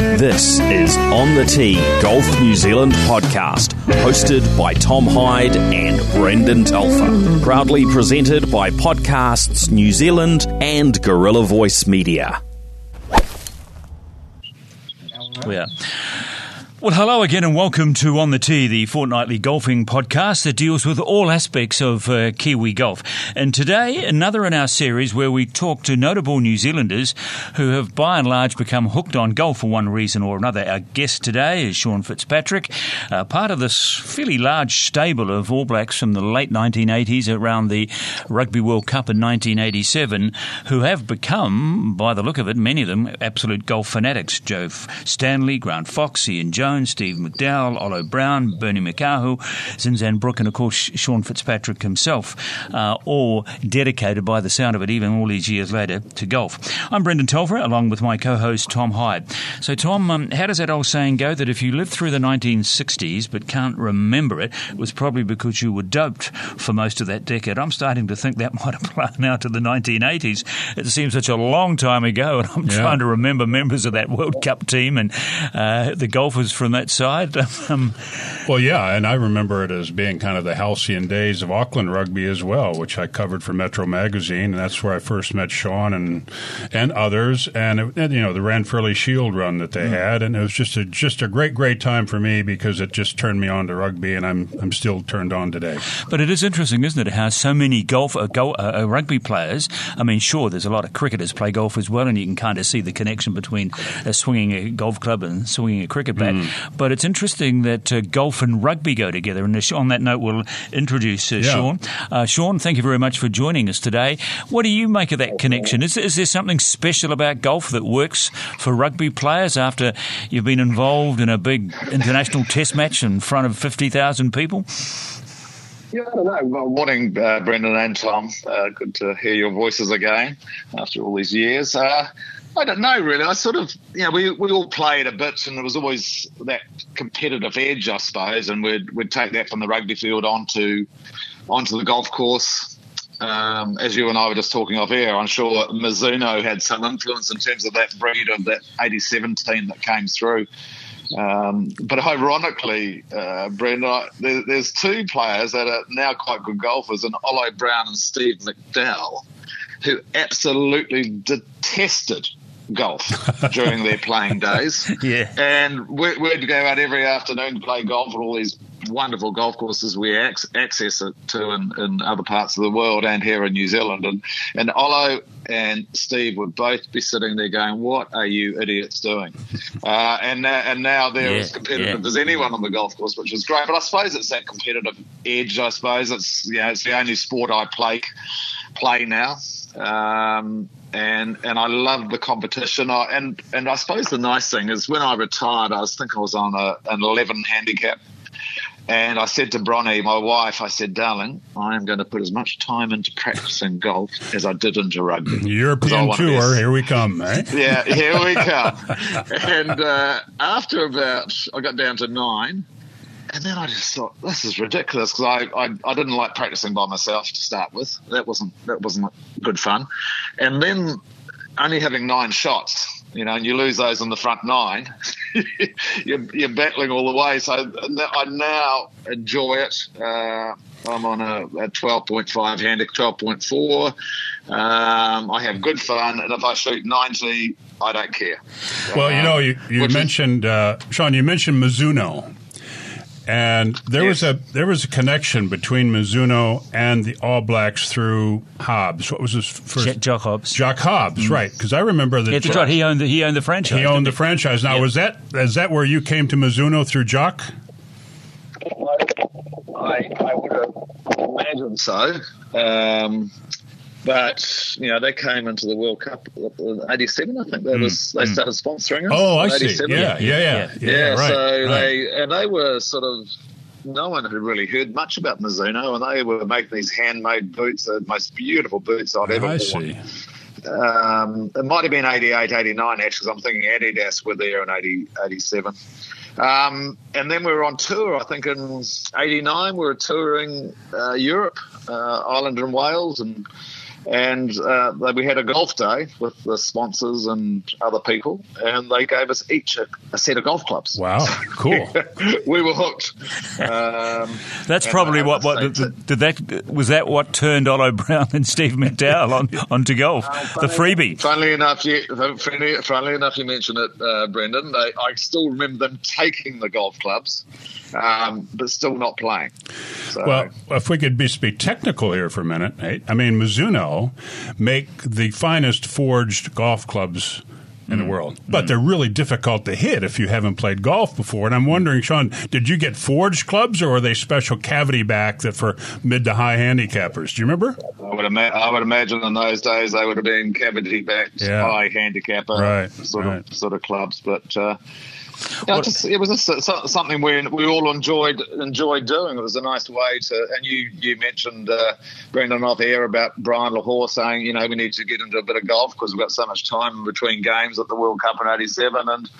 This is On the Tee Golf New Zealand podcast, hosted by Tom Hyde and Brendan Telfer. Proudly presented by Podcasts New Zealand and Gorilla Voice Media. Yeah. Well, hello again, and welcome to On the Tee, the fortnightly golfing podcast that deals with all aspects of uh, Kiwi golf. And today, another in our series where we talk to notable New Zealanders who have by and large become hooked on golf for one reason or another. Our guest today is Sean Fitzpatrick, uh, part of this fairly large stable of All Blacks from the late 1980s around the Rugby World Cup in 1987, who have become, by the look of it, many of them absolute golf fanatics. Joe Stanley, Grant Fox, Ian Jones, Steve McDowell, Olo Brown, Bernie McCahill, Zinzan Brooke, and of course Sean Fitzpatrick himself, uh, all dedicated by the sound of it, even all these years later, to golf. I'm Brendan Telfer, along with my co-host Tom Hyde. So, Tom, um, how does that old saying go that if you lived through the 1960s but can't remember it, it was probably because you were doped for most of that decade? I'm starting to think that might apply now to the 1980s. It seems such a long time ago, and I'm yeah. trying to remember members of that World Cup team and uh, the golfers from that side. Um, well, yeah, and I remember it as being kind of the halcyon days of Auckland rugby as well, which I covered for Metro Magazine, and that's where I first met Sean and and others, and, it, and you know the Ranfurly Shield run that they mm. had, and it was just a just a great great time for me because it just turned me on to rugby, and I'm I'm still turned on today. But it is interesting, isn't it, how so many golf uh, go, uh, uh rugby players. I mean, sure, there's a lot of cricketers play golf as well, and you can kind of see the connection between uh, swinging a golf club and swinging a cricket bat. Mm. But it's interesting that uh, golf and rugby go together. And on that note, we'll introduce uh, yeah. Sean. Uh, Sean, thank you very much for joining us today. What do you make of that connection? Is, is there something special about golf that works for rugby players after you've been involved in a big international test match in front of 50,000 people? Yeah, I don't know. Well, morning, uh, Brendan and Tom. Uh, good to hear your voices again after all these years. Uh, I don't know really. I sort of, you know, we, we all played a bit, and there was always that competitive edge, I suppose, and we'd we'd take that from the rugby field onto onto the golf course. Um, as you and I were just talking off air, I'm sure Mizuno had some influence in terms of that breed of that '87 team that came through. Um, but ironically, uh, Brenda, there, there's two players that are now quite good golfers, and Olo Brown and Steve McDowell, who absolutely detested golf during their playing days. Yeah. And we, would go out every afternoon to play golf at all these wonderful golf courses we access it to in, in, other parts of the world and here in New Zealand. And, and Olo and Steve would both be sitting there going, What are you idiots doing? Uh, and, and now they're yeah, as competitive yeah. as anyone on the golf course, which is great. But I suppose it's that competitive edge, I suppose. It's, you know, it's the only sport I play, play now. Um, and and I love the competition. I, and and I suppose the nice thing is when I retired, I was think I was on a, an 11 handicap, and I said to Bronnie, my wife, I said, "Darling, I am going to put as much time into practicing golf as I did into rugby." European tour, here we come, eh? Yeah, here we come. and uh, after about, I got down to nine. And then I just thought, this is ridiculous because I, I, I, didn't like practicing by myself to start with. That wasn't that wasn't good fun. And then only having nine shots, you know, and you lose those on the front nine, you're, you're, battling all the way. So I now enjoy it. Uh, I'm on a, a 12.5 handicap, 12.4. Um, I have good fun, and if I shoot 90, I don't care. Well, you know, you, you mentioned, is, uh, Sean, you mentioned Mizuno and there yes. was a there was a connection between Mizuno and the All Blacks through Hobbs. What was his first? Jock Hobbs. Jock Hobbs, mm. right? Because I remember that. Yeah, that's right. He owned the, he owned the franchise. He owned the franchise. Now, yeah. was that is that where you came to Mizuno through Jock? I, I would have imagined so. Um, but you know, they came into the World Cup in '87. I think they mm, was they mm. started sponsoring us. Oh, I see. Yeah, yeah, yeah, yeah. yeah, yeah right, so right. they and they were sort of no one had really heard much about Mizuno, and they were making these handmade boots, the most beautiful boots I'd ever I worn. See. Um, it might have been 88, 89, actually, because I'm thinking Adidas were there in 80, 87. Um, and then we were on tour, I think in 89, we were touring uh, Europe, uh, Ireland and Wales, and and uh, we had a golf day with the sponsors and other people, and they gave us each a, a set of golf clubs. Wow, cool! we were hooked. Um, That's probably what. What did, did that was that what turned Olo Brown and Steve McDowell on onto golf? Uh, the freebie. Funnily enough, you, funnily, funnily enough, you mentioned it, uh, Brendan. They, I still remember them taking the golf clubs, um, but still not playing. So. Well, if we could be speak technical here for a minute, I mean Mizuno make the finest forged golf clubs in the mm. world. But mm. they're really difficult to hit if you haven't played golf before. And I'm wondering, Sean, did you get forged clubs or are they special cavity back that for mid to high handicappers? Do you remember? I would, ima- I would imagine in those days they would have been cavity back, yeah. high handicapper right, sort right. of sort of clubs. But uh, yeah, just, it was a, something we we all enjoyed enjoyed doing. It was a nice way to. And you you mentioned uh, Brendan off air about Brian Lochore saying you know we need to get into a bit of golf because we've got so much time between games at the World Cup in '87 and.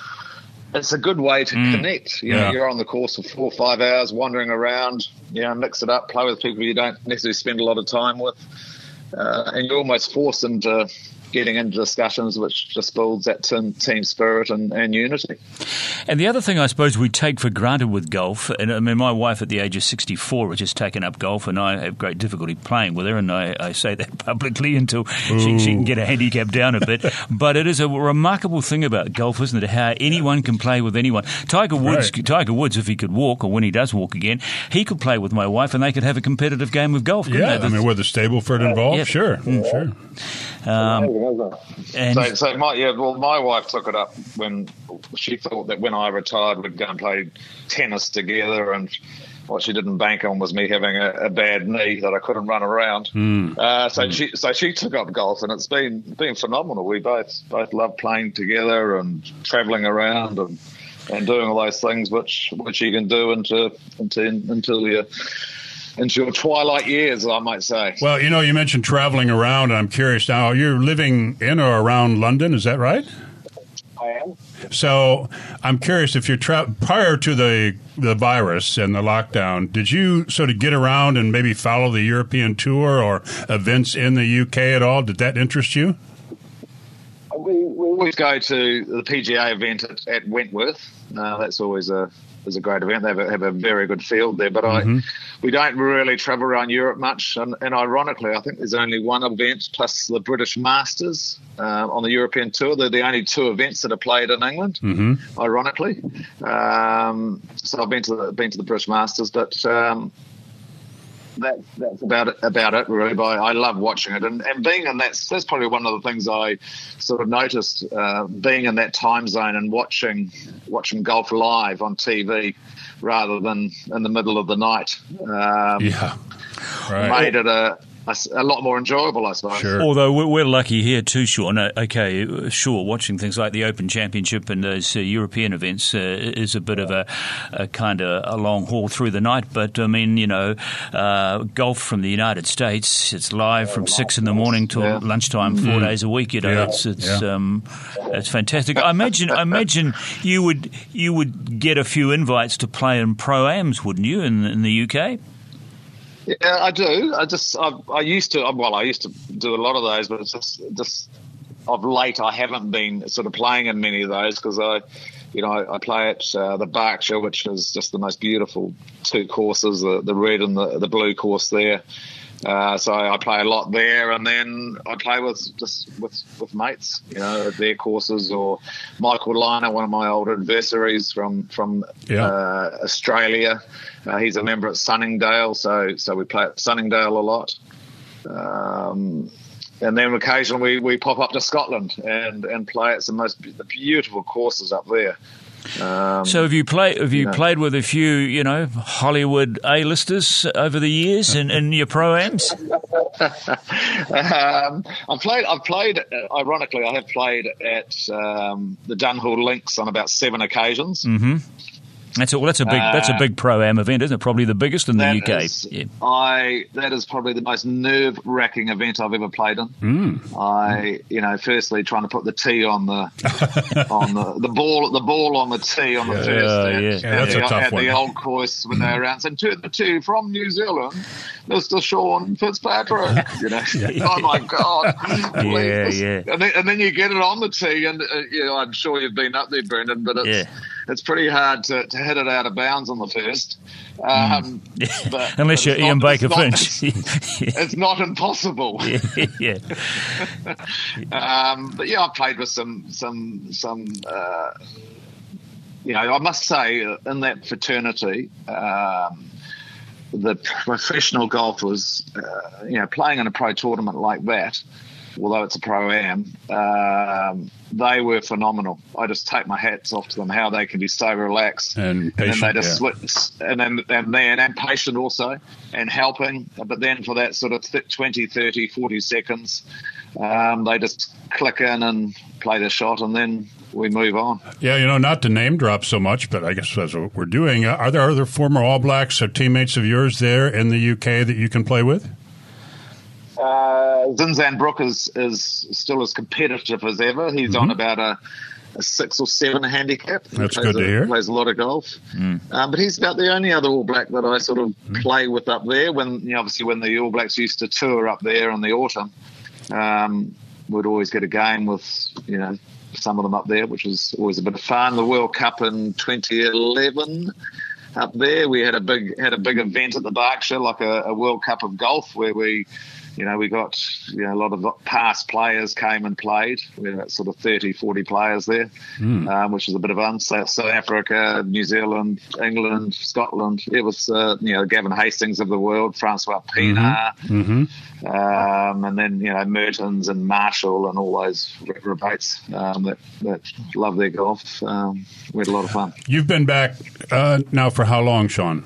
It's a good way to mm. connect. You yeah. know, you're on the course for four or five hours, wandering around. You know, mix it up, play with people you don't necessarily spend a lot of time with, uh, and you're almost forced into getting into discussions which just builds that team spirit and, and, unity. And the other thing I suppose we take for granted with golf, and I mean, my wife at the age of 64 has just taken up golf, and I have great difficulty playing with her, and I, I say that publicly until she, she, can get a handicap down a bit. but it is a remarkable thing about golf, isn't it? How anyone can play with anyone. Tiger Woods, right. Tiger Woods, if he could walk, or when he does walk again, he could play with my wife, and they could have a competitive game of golf. Yeah, they? I mean, with the Stableford involved, yeah. sure, mm. sure. Um, and so, so my yeah, well, my wife took it up when she thought that when I retired, we'd go and play tennis together, and what she didn't bank on was me having a, a bad knee that I couldn't run around. Mm. Uh, so mm. she so she took up golf, and it's been been phenomenal. We both both love playing together and travelling around and and doing all those things which which you can do into into until you into your twilight years, I might say. Well, you know, you mentioned traveling around, and I'm curious now. You're living in or around London, is that right? I am. So I'm curious if you're tra- prior to the the virus and the lockdown, did you sort of get around and maybe follow the European tour or events in the UK at all? Did that interest you? We, we always go to the PGA event at, at Wentworth. Uh, that's always a is a great event. They have a, have a very good field there, but mm-hmm. I we don't really travel around Europe much. And, and, ironically, I think there's only one event plus the British Masters uh, on the European tour. They're the only two events that are played in England. Mm-hmm. Ironically, um, so I've been to the, been to the British Masters, but um, that, that's about it, about it really. But I, I love watching it, and, and being in that that's probably one of the things I sort of noticed uh, being in that time zone and watching watching golf live on TV rather than in the middle of the night. Um, yeah, right. made it a a, lot more enjoyable, I suppose. Sure. Although we're, lucky here too, Sean. Uh, okay, sure, watching things like the Open Championship and those uh, European events uh, is a bit of a, a kind of a long haul through the night. But I mean, you know, uh, golf from the United States, it's live from six in the morning till yeah. lunchtime, 4 mm days a week. You know, yeah. it's it's yeah. um, it's fantastic. I imagine I imagine you would you would get a few invites to play in pro ams, wouldn't you, in, in the UK? Yeah, I do. I just I, I used to well, I used to do a lot of those, but it's just just of late I haven't been sort of playing in many of those because I, you know, I, I play at uh, the Berkshire, which is just the most beautiful two courses, the the red and the the blue course there. Uh, so I play a lot there, and then I play with just with, with mates, you know, at their courses or Michael Lynagh, one of my old adversaries from from yeah. uh, Australia. Uh, he's a member at Sunningdale, so so we play at Sunningdale a lot. Um, and then occasionally we, we pop up to Scotland and, and play at some most beautiful courses up there. Um, so have you played? Have you, you know, played with a few, you know, Hollywood A-listers over the years in, in your proams? um, I've played. I've played. Uh, ironically, I have played at um, the Dunhill Links on about seven occasions. Mm-hmm. That's a, well, that's a big that's a big pro am event, isn't it? Probably the biggest in the UK. is- yeah. I that is probably the most nerve wracking event I've ever played in. Mm. I you know, firstly trying to put the tee on the on the, the ball the ball on the tee on the first Yeah, at, yeah. Yeah, that's at a the, tough at one. the old course when they're around. And two the two from New Zealand, Mr. Sean Fitzpatrick. You know, oh my god, Yeah, yeah. And then, and then you get it on the tee, and uh, you know, I'm sure you've been up there, Brendan, but it's Yeah. It's pretty hard to, to hit it out of bounds on the first. Um, but Unless you're it's Ian not- Baker it's not- Finch. yeah. It's not impossible. yeah. Um, but yeah, I played with some some some. Uh, you know, I must say, uh, in that fraternity, um, the professional golfers, uh, you know, playing in a pro tournament like that, although it's a pro am, um, they were phenomenal. I just take my hats off to them how they can be so relaxed And then they just yeah. switch, and then and then and patient also and helping but then for that sort of th- 20 30 40 seconds um, they just click in and play the shot and then we move on Yeah, you know, not to name drop so much, but I guess that's what we're doing. Are there other former All Blacks or teammates of yours there in the UK that you can play with? Uh, Zinzan Brooke is, is still as competitive as ever he's on about a, a six or seven handicap He Mm-hmm. That's plays good to a, hear. plays a lot of golf um, but he's about the only other All Black that I sort of play with up there when you know, obviously when the All Blacks used to tour up there in the autumn um, we'd always get a game with you know some of them up there, which was always a bit of fun. The World Cup in 2011 up there, we had a big had a big event at the Berkshire, like a, a World Cup of golf, where we. You know, we got you know, a lot of past players came and played. We had sort of 30, 40 players there, um, which was a bit of fun. So South Africa, New Zealand, England, Scotland. It was, uh, you know, Gavin Hastings of the world, Francois Pienaar, um, and then you know Mehrtens and Marshall and all those rebates um, that that love their golf. Um, we had a lot of fun. You've been back uh, now for how long, Sean?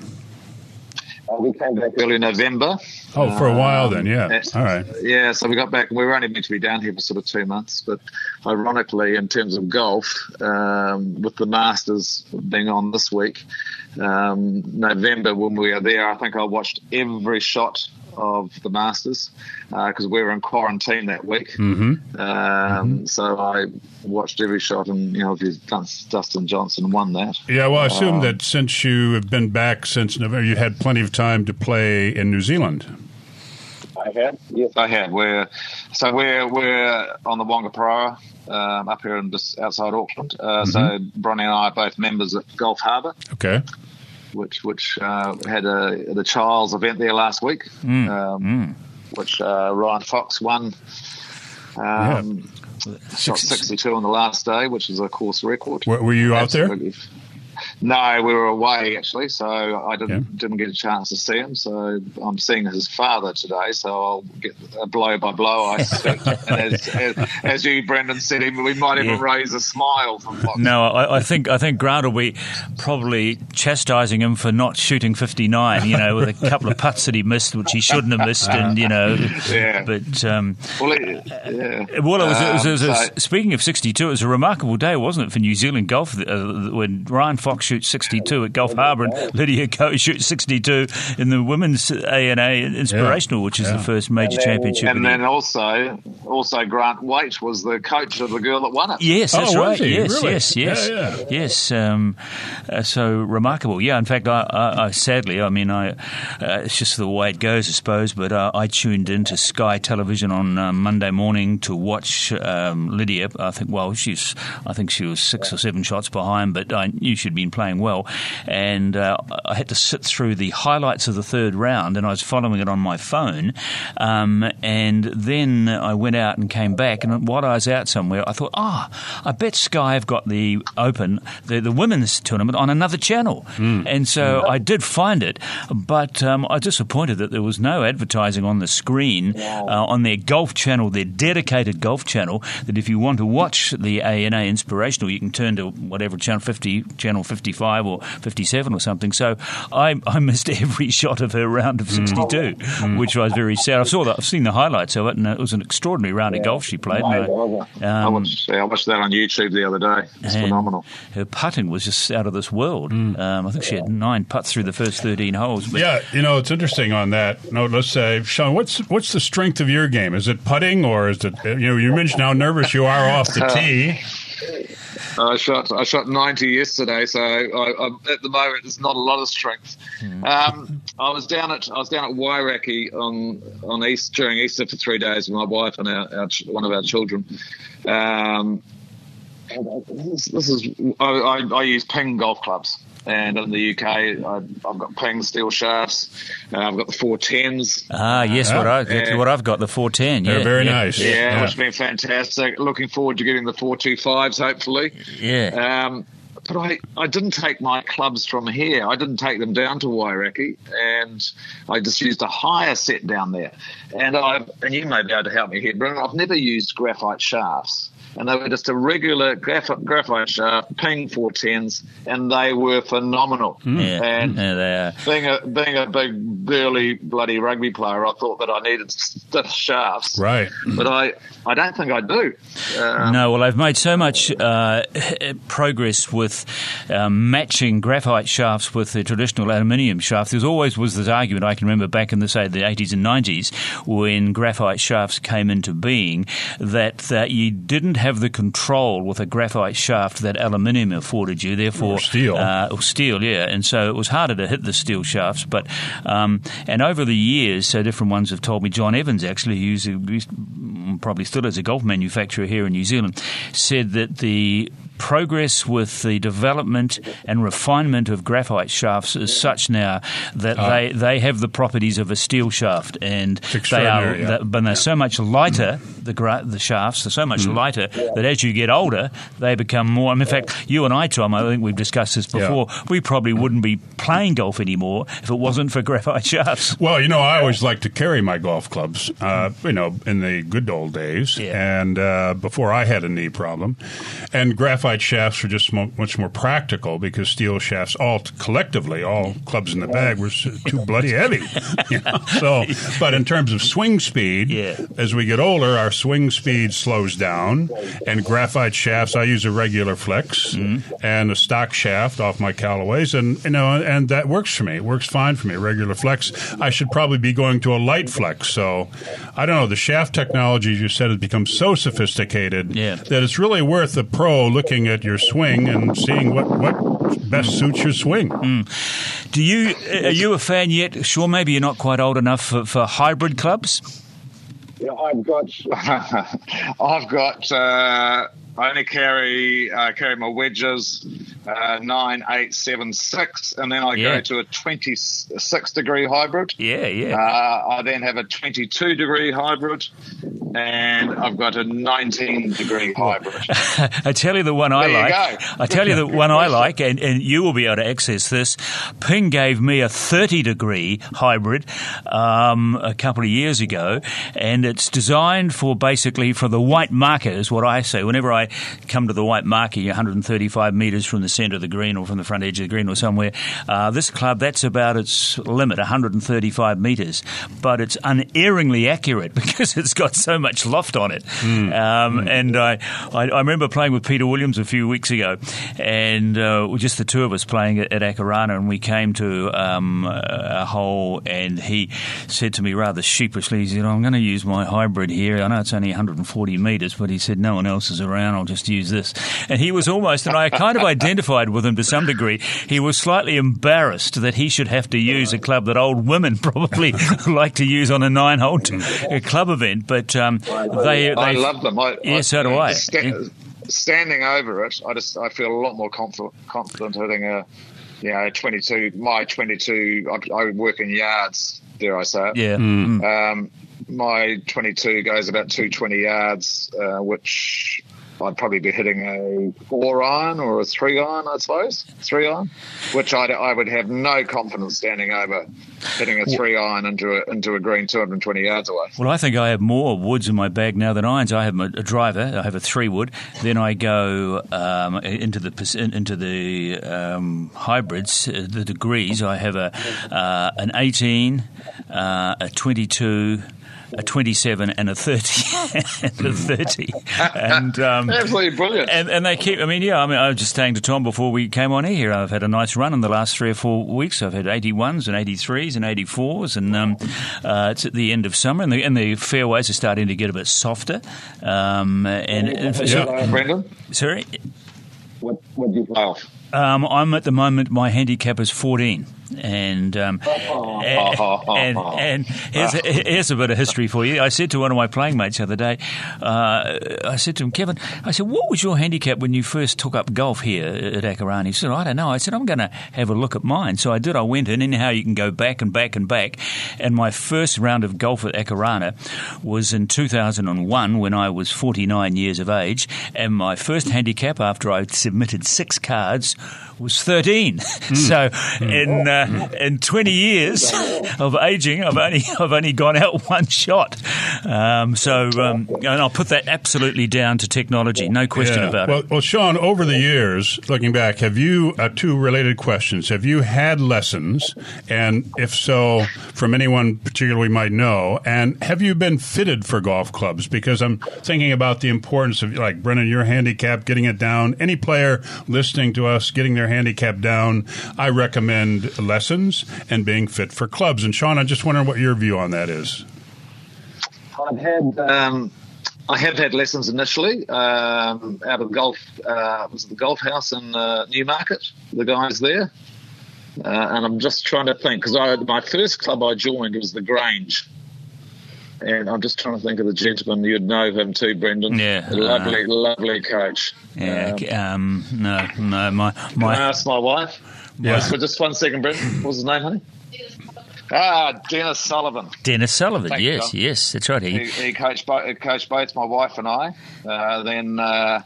Uh, we came back early November. Oh, for a while then, yeah. Uh, All right. Yeah, so we got back. We were only meant to be down here for sort of two months, but ironically, in terms of golf, um, with the Masters being on this week, um, November when we were there, I think I watched every shot of the Masters because we were in quarantine that week. Mm-hmm. Um, So I watched every shot, and you know, obviously Dustin Johnson won that. Yeah, well, I assume that since you have been back since November, you had plenty of time to play in New Zealand. I have. Yes, I have. We're so we're we're on the Whangaparaoa. Um, up here in just outside Auckland. Uh, So Bronny and I are both members at Gulf Harbour, Okay. Which which uh, had a the Charles event there last week, um, which uh, Ryan Fox won. Um, Shot 62 on the last day, which is a course record. Were, were you out there? No, we were away actually, so I didn't Yeah. didn't get a chance to see him. So I'm seeing his father today, so I'll get a blow by blow. I suspect. as, as, as you, Brendan, said, we might even Yeah. raise a smile from Fox. No, I, I think I think Grant will be probably chastising him for not shooting 59. You know, with a couple of putts that he missed, which he shouldn't have missed, and you know. Yeah. But um, Well, it, yeah. well, it was, it was, it was Um, a- so- speaking of 62, it was a remarkable day, wasn't it, for New Zealand golf uh, when Ryan Fox shoots 62 at Gulf Harbour and Lydia Ko shoots 62 in the women's ANA Inspirational, which is Yeah. the first major championship. and then also, also Grant Waite was the coach of the girl that won it. Yes, Oh, that's was right. he? Yes, Really? yes, yes, Yeah, yeah. yes. Um, uh, so remarkable. Yeah. In fact, I, I, I sadly, I mean, I, uh, it's just the way it goes, I suppose. But uh, I tuned into Sky Television on uh, Monday morning to watch um, Lydia. I think, well, she's, I think she was six or seven shots behind, but I knew she'd been playing well, and uh, I had to sit through the highlights of the third round, and I was following it on my phone, um, and then I went out and came back, and while I was out somewhere, I thought, ah, I bet Sky have got the Open, the, the women's tournament on another channel, and so I did find it, but um, I was disappointed that there was no advertising on the screen uh, on their golf channel, their dedicated golf channel. That if you want to watch the ANA Inspirational, you can turn to whatever channel fifty, channel 55 or 57 or something. So I, I missed every shot of her round of 62, mm. which was very sad. I saw that. I've seen the highlights of it, and it was an extraordinary round yeah. of golf she played. I, um, I, watched, I watched that on YouTube the other day. It's phenomenal. Her putting was just out of this world. Mm. Um, I think she had nine putts through the first 13 holes. But yeah, you know, it's interesting on that note. Let's say, Sean, what's what's the strength of your game? Is it putting, or is it you know? You mentioned how nervous you are off the tee. I shot I shot 90 yesterday, so I, I, at the moment there's not a lot of strength. Mm. Um, I was down at I was down at Wairakei on on East during Easter for three days with my wife and our, our one of our children. Um, this, this, is I, I, I use ping golf clubs and in the UK, I've, I've got Ping steel shafts. Uh, I've got the four tens. Ah, yes, what I yeah. what I've got the four ten. Yeah, very yeah. nice. Yeah, yeah, it's been fantastic. Looking forward to getting the four two fives, hopefully. Yeah. Um, but I, I didn't take my clubs from here. I didn't take them down to Wairakei, and I just used a hire set down there. And I and you may be able to help me here, Brendan. I've never used graphite shafts and they were just a regular graph- graphite shaft, ping 410s, and they were phenomenal. Hmm. Yeah, and yeah, they are. Being a, being a big, burly, bloody rugby player, I thought that I needed stiff shafts. Right. But I, I don't think I do. Um, no, well, they've made so much uh, progress with um, matching graphite shafts with the traditional aluminium shaft. There always was this argument, I can remember back in the, say, the 80s and 90s, when graphite shafts came into being, that, that you didn't have the control with a graphite shaft that aluminium afforded you. Therefore, or steel, uh, or steel, yeah. And so it was harder to hit the steel shafts. But um, and over the years, so different ones have told me. John Evans actually, who's probably still is a golf manufacturer here in New Zealand, said that the progress with the development and refinement of graphite shafts is such now that uh, they, they have the properties of a steel shaft, and they are, yeah. but they're so much lighter. The gra- the shafts are so much mm. lighter that as you get older, they become more. in fact, you and I, Tom, I think we've discussed this before. Yeah. We probably wouldn't be playing golf anymore if it wasn't for graphite shafts. Well, you know, I always like to carry my golf clubs. Uh, you know, in the good old days, yeah. and uh, before I had a knee problem, and graphite graphite shafts are just much more practical because steel shafts, all collectively, all clubs in the bag, were too bloody heavy. You know? So, but in terms of swing speed, yeah. as we get older, our swing speed slows down. And graphite shafts, I use a regular flex mm-hmm. and a stock shaft off my Callaways, and you know, and that works for me. It works fine for me. Regular flex. I should probably be going to a light flex. So, I don't know. The shaft technology, as you said, has become so sophisticated yeah. that it's really worth the pro looking looking at your swing and seeing what, what best suits your swing. Mm. Do you are you a fan yet? Sure, maybe you're not quite old enough for, for hybrid clubs. Yeah, I've got I've got uh, I only carry uh, carry my wedges uh, nine, eight, seven, six, and then I yeah. go to a twenty-six degree hybrid. Yeah, yeah. Uh, I then have a twenty-two degree hybrid, and I've got a nineteen degree hybrid. I tell you the one I like. I tell you the one I like, and, and you will be able to access this. Ping gave me a thirty degree hybrid um, a couple of years ago, and it's designed for basically for the white marker. Is what I say whenever I come to the white marker, 135 metres from the centre of the green or from the front edge of the green or somewhere. Uh, this club, that's about its limit, 135 metres, but it's unerringly accurate because it's got so much loft on it. Mm. Um, mm. And I, I, I, remember playing with Peter Williams a few weeks ago, and uh, just the two of us playing at, at Akarana, and we came to um, a hole, and he said to me rather sheepishly, he said, I'm going to use my hybrid here. I know it's only 140 metres, but he said, no one else is around. I'll just use this. And he was almost, and I kind of identified with him to some degree. He was slightly embarrassed that he should have to use a club that old women probably like to use on a nine hole club event. But um, they, I love them. I, yeah, I, so do I. yeah. Standing over it, I just I feel a lot more confident, confident hitting a you know, 22, my 22, I, I, work in yards, dare I say it. Yeah. Mm. Um, my 22 goes about 220 yards, uh, which I'd probably be hitting a four iron or a three iron, I suppose, three iron, which I'd, I would have no confidence standing over hitting a three iron into a, into a green 220 yards away. Well, I think I have more woods in my bag now than irons. I have a, a driver. I have a three wood. Then I go um, into the into the um, hybrids, uh, the degrees. I have a uh, an 18, uh, a 22 a 27 and a 30 and a 30 and um, absolutely brilliant. and, and, they keep I mean yeah I mean I was just saying to Tom before we came on here I've had a nice run in the last three or four weeks. I've had 81s and 83s and 84s and um, uh, it's at the end of summer and the, and the fairways are starting to get a bit softer. Um, and, and yeah. so, Brendan? Sorry? What, what do you play off? Um, I'm at the moment my handicap is 14 and um, and, and, and here's, here's, a bit of history for you. I said to one of my playing mates the other day, uh, I said to him, Kevin, I said, what was your handicap when you first took up golf here at Akarana? He said, I don't know. I said, I'm going to have a look at mine. So I did. I went in, and how you can go back and back and back. And my first round of golf at Akarana was in 2001 when I was 49 years of age. And my first handicap after I submitted six cards was 13. Mm. so in uh, in 20 years of aging, I've only I've only gone out one shot. Um, so um, and I'll put that absolutely down to technology, no question yeah. about well, it. Well, Sean, over the years, looking back, have you uh, two related questions? Have you had lessons, and if so, from anyone particular we might know, and have you been fitted for golf clubs? Because I'm thinking about the importance of like Brendan, your handicap, getting it down. Any player listening to us getting their handicap down, I recommend lessons and being fit for clubs. And Sean, I'm just wondering what your view on that is. I've had. Um, I have had lessons initially um, out of the golf. Uh, was it the golf house in uh, Newmarket? The guys there, uh, and I'm just trying to think because my first club I joined was the Grange, and I'm just trying to think of the gentleman. You'd know him too, Brendan. Yeah, lovely, uh, lovely coach. Yeah, um, um, no, no, my my. Can I ask my wife? Yeah. For just one second, Brendan. What's his name, honey? Ah, Dennis Sullivan. Dennis Sullivan, Thank yes, you, yes, that's right. He, he, he coached, both, coached both my wife and I. Uh, then, uh,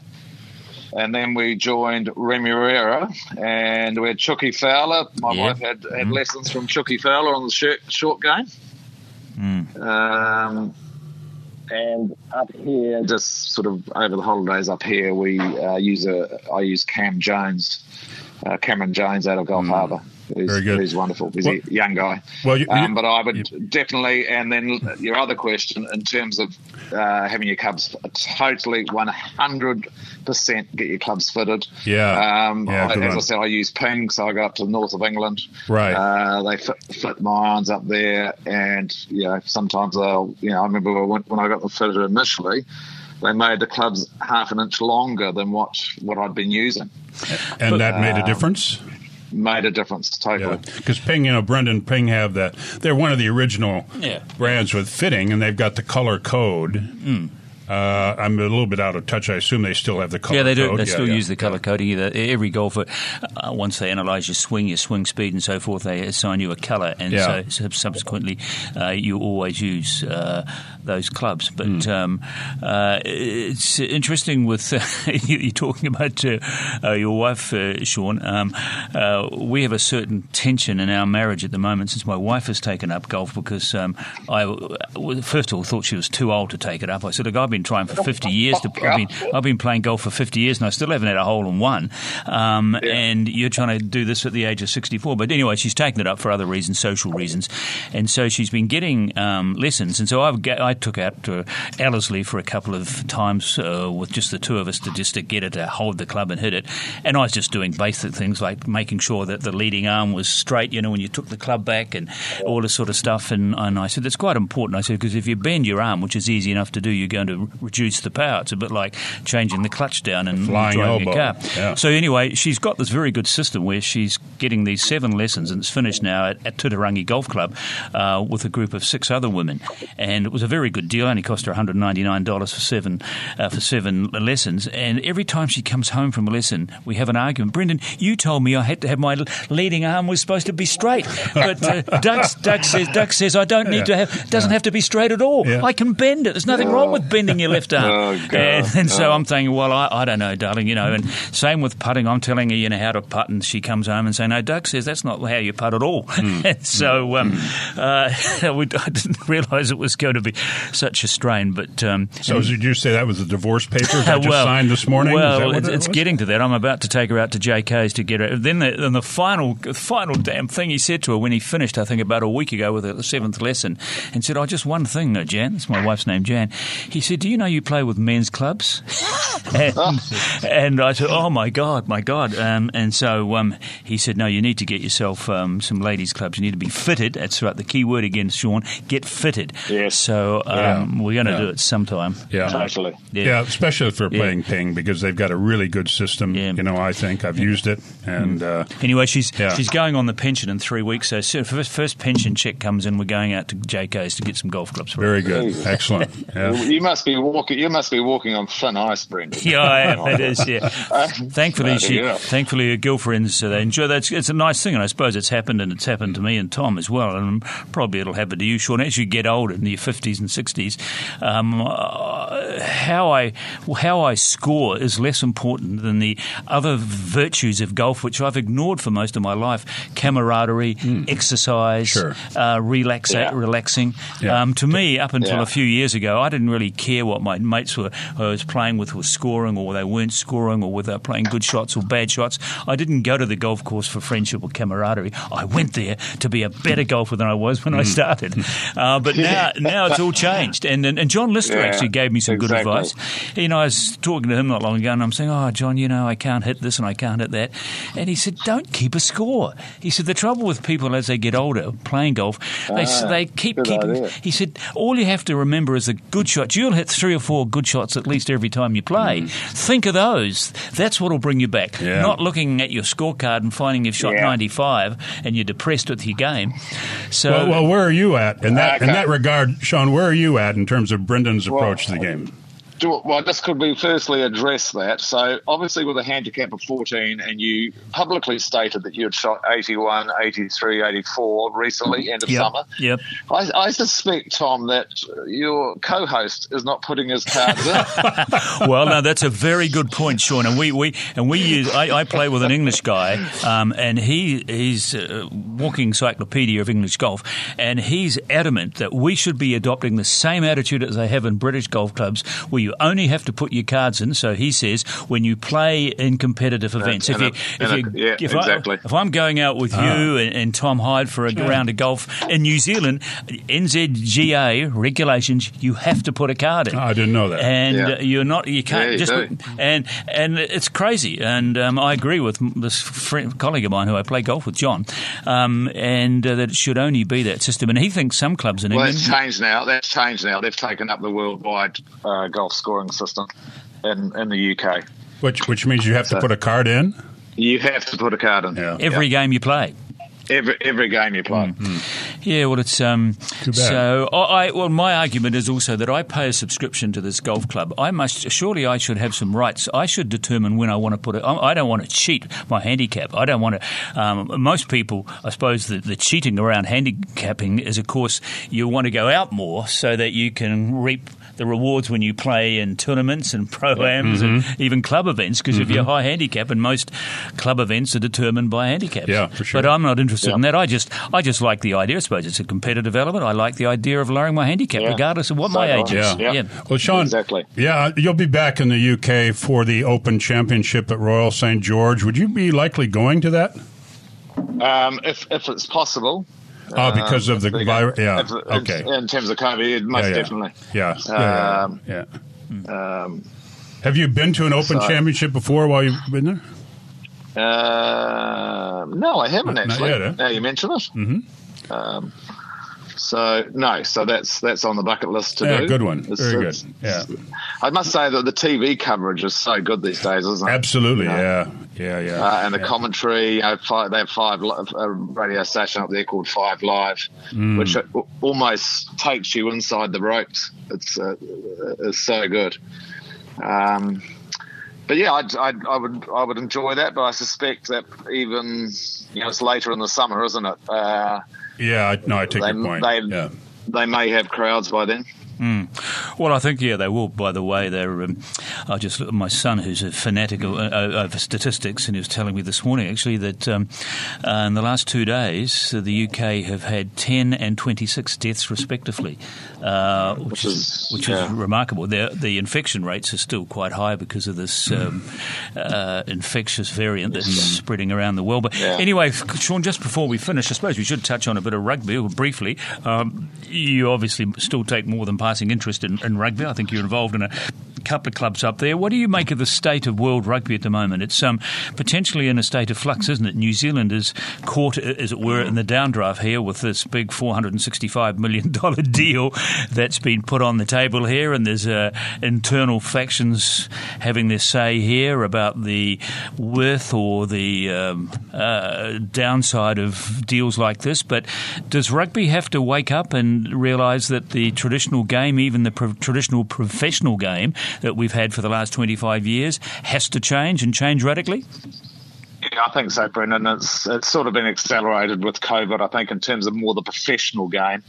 and then we joined Remuera, and we had Chucky Fowler. My yeah. wife had, had mm. lessons from Chucky Fowler on the short, short game. Mm. Um, and up here, just sort of over the holidays up here, we uh, use a I use Cam Jones, uh, Cameron Jones out of Gulf mm. Harbour. He's, Very good. He's wonderful. He's well, a young guy. Well, you, um, but I would you, definitely, and then your other question in terms of uh, having your clubs totally 100% get your clubs fitted. Yeah. Um, yeah I, as I said, I use Ping, so I go up to the north of England. Right. Uh, they fit, fit, my irons up there, and you know sometimes I'll, you know, I remember when, when I got them fitted initially they made the clubs half an inch longer than what what I'd been using. And but, that made a um, difference made a difference totally. Because yeah. Ping, you know, Brendan Ping have that. They're one of the original yeah. brands with fitting, and they've got the color code. Mm. Uh, I'm a little bit out of touch. I assume they still have the color. Yeah, they do. Code. They yeah, still yeah. use the color coding. Either every golfer, uh, once they analyse your swing, your swing speed, and so forth, they assign you a color, and yeah. so, subsequently, uh, you always use uh, those clubs. But mm. um, uh, it's interesting with you talking about uh, your wife, Sean. Um, we have a certain tension in our marriage at the moment since my wife has taken up golf because um, I first of all thought she was too old to take it up. I said, "Look, I've been been trying for 50 years. To, I've, been, I've been playing golf for 50 years and I still haven't had a hole in one. Um, yeah. And you're trying to do this at the age of 64. But anyway, she's taken it up for other reasons, social reasons. And so she's been getting um, lessons. And so I've, I took out to Ellerslie for a couple of times uh, with just the two of us to just to get her to hold the club and hit it. And I was just doing basic things like making sure that the leading arm was straight, you know, when you took the club back and all this sort of stuff. And, and I said, that's quite important. I said, because if you bend your arm, which is easy enough to do, you're going to reduce the power. It's a bit like changing the clutch down and Flying driving elbow. a car. Yeah. So anyway, she's got this very good system where she's getting these seven lessons, and it's finished now at, at Titirangi Golf Club uh, with a group of six other women, and it was a very good deal. Only cost her one hundred ninety nine dollars for seven uh, for seven lessons. And every time she comes home from a lesson, we have an argument. Brendan, you told me I had to have my leading arm was supposed to be straight, but uh, Doug, Doug says Doug says I don't need yeah. to have doesn't yeah. have to be straight at all. I can bend it. There's nothing wrong with bending your left arm. Oh, God. and, and so Oh. I'm thinking, well, I, I don't know, darling, you know. And same with putting. I'm telling her, you know, how to putt, and she comes home and say, no, Doug says that's not how you putt at all. Hmm. And so um, uh, we, I didn't realise it was going to be such a strain. But um, So did you say that was the divorce papers I just well, signed this morning? Well, it's, it it's getting to that. I'm about to take her out to JK's to get her. Then the, then the final, the final damn thing he said to her when he finished, I think about a week ago with her, the seventh lesson, and said, "Oh, just one thing, uh, Jan. That's my wife's name, Jan." He said, "Do you know you play with men's clubs?" and, and I said, "Oh my God, my God!" Um, and so um, he said, "No, you need to get yourself um, some ladies' clubs. You need to be fitted." That's right. The key word again, Sean. Get fitted. Yes. So um, Yeah. we're going to Yeah. do it sometime. Yeah. Totally. Yeah. especially if they're Yeah. playing ping because they've got a really good system. Yeah. You know, I think I've used it, and uh, Anyway, she's Yeah. she's going on the pension in three weeks. So soon, first, first pension check comes in, we're going out to JK's to get some golf clubs very good, excellent. Yeah. You must be walking. You must be walking on thin ice, Brendan. Yeah, I am. It is. Yeah. Thankfully, she, hell. thankfully, her girlfriends uh, they enjoy that. It's, it's a nice thing, and I suppose it's happened, and it's happened to me and Tom as well, and probably it'll happen to you, Sean. As you get older, in your fifties and sixties, um, uh, how I how I score is less important than the other virtues of golf, which I've ignored for most of my life: camaraderie, exercise, Sure. uh, relaxa- Yeah. relaxing. Yeah. Um, to me, up until Yeah. a few years ago, I didn't really care what my mates were I was playing with were scoring or they weren't scoring or whether they were playing good shots or bad shots. I didn't go to the golf course for friendship or camaraderie. I went there to be a better golfer than I was when I started. Uh, but now, now it's all changed. And and, and John Lister Yeah, actually gave me some good advice. You know, I was talking to him not long ago, and I'm saying, "Oh, John, you know, I can't hit this and I can't hit that," and he said, "Don't keep a score." He said, "The trouble with people as they get older playing golf, they Ah, they keep keeping." idea. He said, "All you have to remember is the good shots. You'll hit three or four good shots at least every time you play. Think of those. That's what will bring you back. Mm. Yeah. Not looking at your scorecard and finding you've shot Yeah. 95 and you're depressed with your game." So. Well, well, where are you at in that in that regard, Sean? Where are you at in terms of Brendan's approach to the game? Do- Well, this could be firstly address that. So, obviously, with a handicap of 14, and you publicly stated that you had shot 81, 83, 84 recently, end of Yep, summer. yep. I, I suspect, Tom, that your co host is not putting his cards in. well, no, that's a very good point, Sean. And we, we and we use. I, I play with an English guy, um, and he he's a walking encyclopedia of English golf, and he's adamant that we should be adopting the same attitude as they have in British golf clubs, where you only have to put your cards in. So he says when you play in competitive events, if in you, a- if, you a- yeah, if, exactly. I, if I'm going out with you and, and Tom Hyde for a round of golf in New Zealand, NZGA regulations, you have to put a card in Oh, I didn't know that. and Yeah. you're not you can't Yeah, you just do. and and it's crazy and um, I agree with this friend, colleague of mine who I play golf with John um, and uh, that it should only be that system and he thinks some clubs in well, England that's changed now. That's changed now. They've taken up the worldwide uh, golf scoring system in, in the UK. which which means you have to put a card in. You have to put a card in. Yeah. every game you play Every, every game you play. Yeah, well, it's um. So I, I- well, my argument is also that I pay a subscription to this golf club. I must surely I should have some rights. I should determine when I want to put it. I I don't want to cheat my handicap. I don't want to. Um, most people, I suppose, the, the cheating around handicapping is, of course, you want to go out more so that you can reap. The rewards when you play in tournaments and pro-ams and even club events, because if you're high handicap, and most club events are determined by handicaps. Yeah, for sure. But I'm not interested in that. I just, I just like the idea. I suppose it's a competitive element. I like the idea of lowering my handicap, Yeah. regardless of what So my do age is. Yeah. Well, Sean, Exactly. Yeah, you'll be back in the UK for the Open Championship at Royal St George. Would you be likely going to that? Um, if, if it's possible. Oh, because of the virus. Yeah. if- Okay. In terms of COVID, most yeah, yeah. definitely. Yeah. Yeah. yeah, Um, yeah. Um, Have you been to an Open so- Championship before while you've been there? Uh, no, I haven't Not actually. yet, eh? Now you mention it. Mm-hmm. Um, so no, so that's that's on the bucket list to Yeah, do. good one. It's- Very it's- good. Yeah. I must say that the TV coverage is so good these days, isn't it? Absolutely. You know? Yeah. Yeah. Yeah. Uh, and the yeah. commentary, you know, five, they have five a radio station up there called Five Live, Mm. which almost takes you inside the ropes. It's uh, it's so good. Um, but yeah, I'd, I'd, I would I would enjoy that, but I suspect that even you know it's later in the summer, isn't it? Uh, yeah. I- No, I take they, your point. they, yeah. they may have crowds by then. Mm. Well, I think yeah, they will. By the way, they're. Um, I just looked at my son, who's a fanatic uh, over statistics, and he was telling me this morning actually that um, uh, in the last two days, uh, the UK have had ten and twenty six deaths respectively, uh, which, is which yeah. is remarkable. The, the infection rates are still quite high because of this um, uh, infectious variant that's mm. spreading around the world. But yeah. anyway, Sean, just before we finish, I suppose we should touch on a bit of rugby briefly. Um, you obviously still take more than passing interest in, in rugby. I think you're involved in a couple of clubs up there. What do you make of the state of world rugby at the moment? It's um, potentially in a state of flux, isn't it? New Zealand is caught, as it were, in the downdraft here with this big $465 million deal that's been put on the table here, and there's uh, internal factions having their say here about the worth or the um, uh, downside of deals like this. But does rugby have to wake up and realise that the traditional game, even the pro- traditional professional game, that we've had for the last 25 years has to change and change radically? Yeah, I think so, Brendan. It's it's sort of been accelerated with COVID. I think in terms of more the professional game,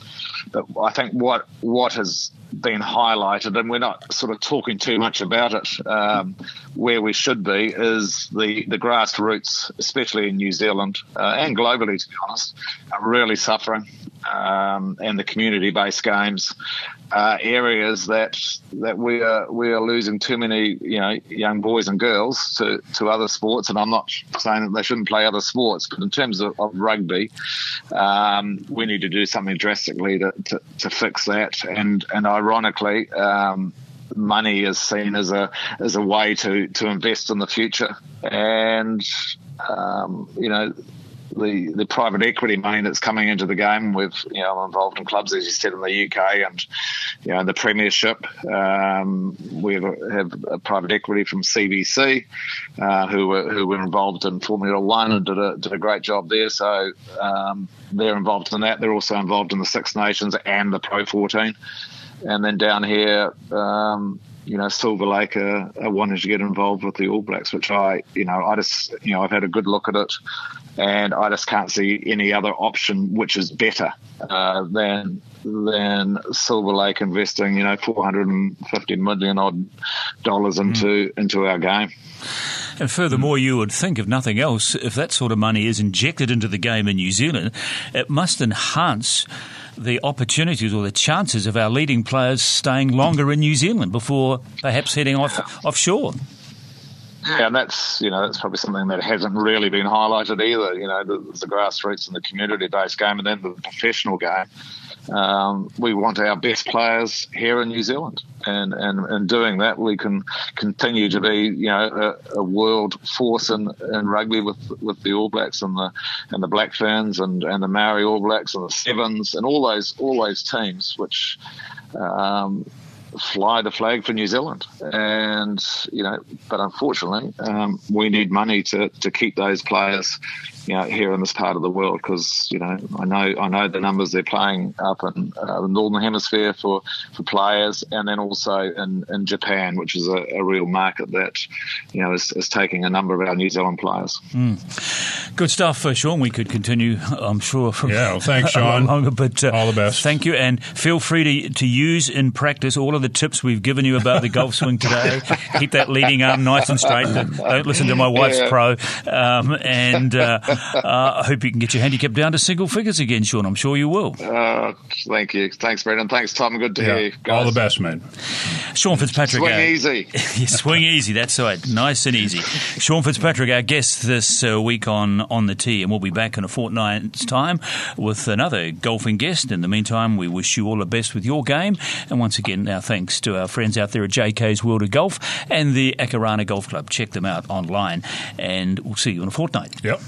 but I think what what has been highlighted, and we're not sort of talking too much about it, um, where we should be is the the grassroots, especially in New Zealand uh, and globally, to be honest, are really suffering, um, and the community based games uh, areas that that we are we are losing too many you know young boys and girls to, to other sports. And I'm not saying that they shouldn't play other sports, but in terms of, of rugby, um, we need to do something drastically to, to, to fix that. And and ironically. Um, money is seen as a as a way to to invest in the future, and um, you know the the private equity money that's coming into the game. We've you know I'm involved in clubs as you said in the UK and you know in the Premiership. Um, we have a private equity from CVC uh, who were who were involved in Formula One and did a did a great job there. So um, they're involved in that. They're also involved in the Six Nations and the Pro 14. And then down here, um, you know, Silver Lake are, are, wanting to get involved with the All Blacks, which I, you know, I just, you know, I've had a good look at it, and I just can't see any other option which is better uh, than than Silver Lake investing, you know, four hundred and fifty million odd dollars into mm. into our game. And furthermore, you would think, if nothing else, if that sort of money is injected into the game in New Zealand, it must enhance the opportunities or the chances of our leading players staying longer in New Zealand before perhaps heading off offshore. Yeah, and that's you know that's probably something that hasn't really been highlighted either. You know, the, the grassroots and the community-based game, and then the professional game. Um, we want our best players here in New Zealand, and and in doing that, we can continue to be you know a, a, world force in, in rugby with with the All Blacks and the and the Black Ferns and and the Maori All Blacks and the Sevens and all those all those teams which. Um, fly the flag for New Zealand. And, you know, but unfortunately, um, we need money to, to keep those players, you know, here in this part of the world because, you know, I know I know the numbers they're playing up in uh, the Northern Hemisphere for, for players and then also in, in Japan, which is a, a real market that, you know, is, is, taking a number of our New Zealand players. Mm. Good stuff, uh, Sean. We could continue, I'm sure. From yeah, well, thanks, Sean. Longer, but uh, all the best. Thank you, and feel free to, to use in practice all of the tips we've given you about the golf swing today. Keep that leading arm nice and straight. Don't listen to my wife's yeah. pro. Um, and uh, uh, I hope you can get your handicap down to single figures again, Sean. I'm sure you will. Uh, thank you. Thanks, Brendan. Thanks, Tom. Good to yeah. hear you. Guys. All the best, man. Sean Fitzpatrick. Swing easy. yeah, swing easy. That's right. Nice and easy. Sean Fitzpatrick, our guest this uh, week on On the Tee, and we'll be back in a fortnight's time with another golfing guest. In the meantime, we wish you all the best with your game. And once again, our thanks to our friends out there at JK's World of Golf and the Akarana Golf Club. Check them out online, and we'll see you in a fortnight. Yep.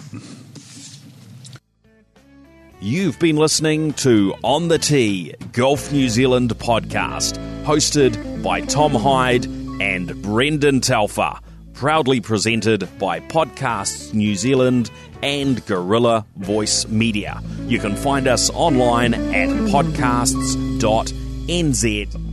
You've been listening to On the Tee Golf New Zealand podcast, hosted by Tom Hyde and Brendan Telfer. Proudly presented by Podcasts New Zealand and Gorilla Voice Media. You can find us online at podcasts.nz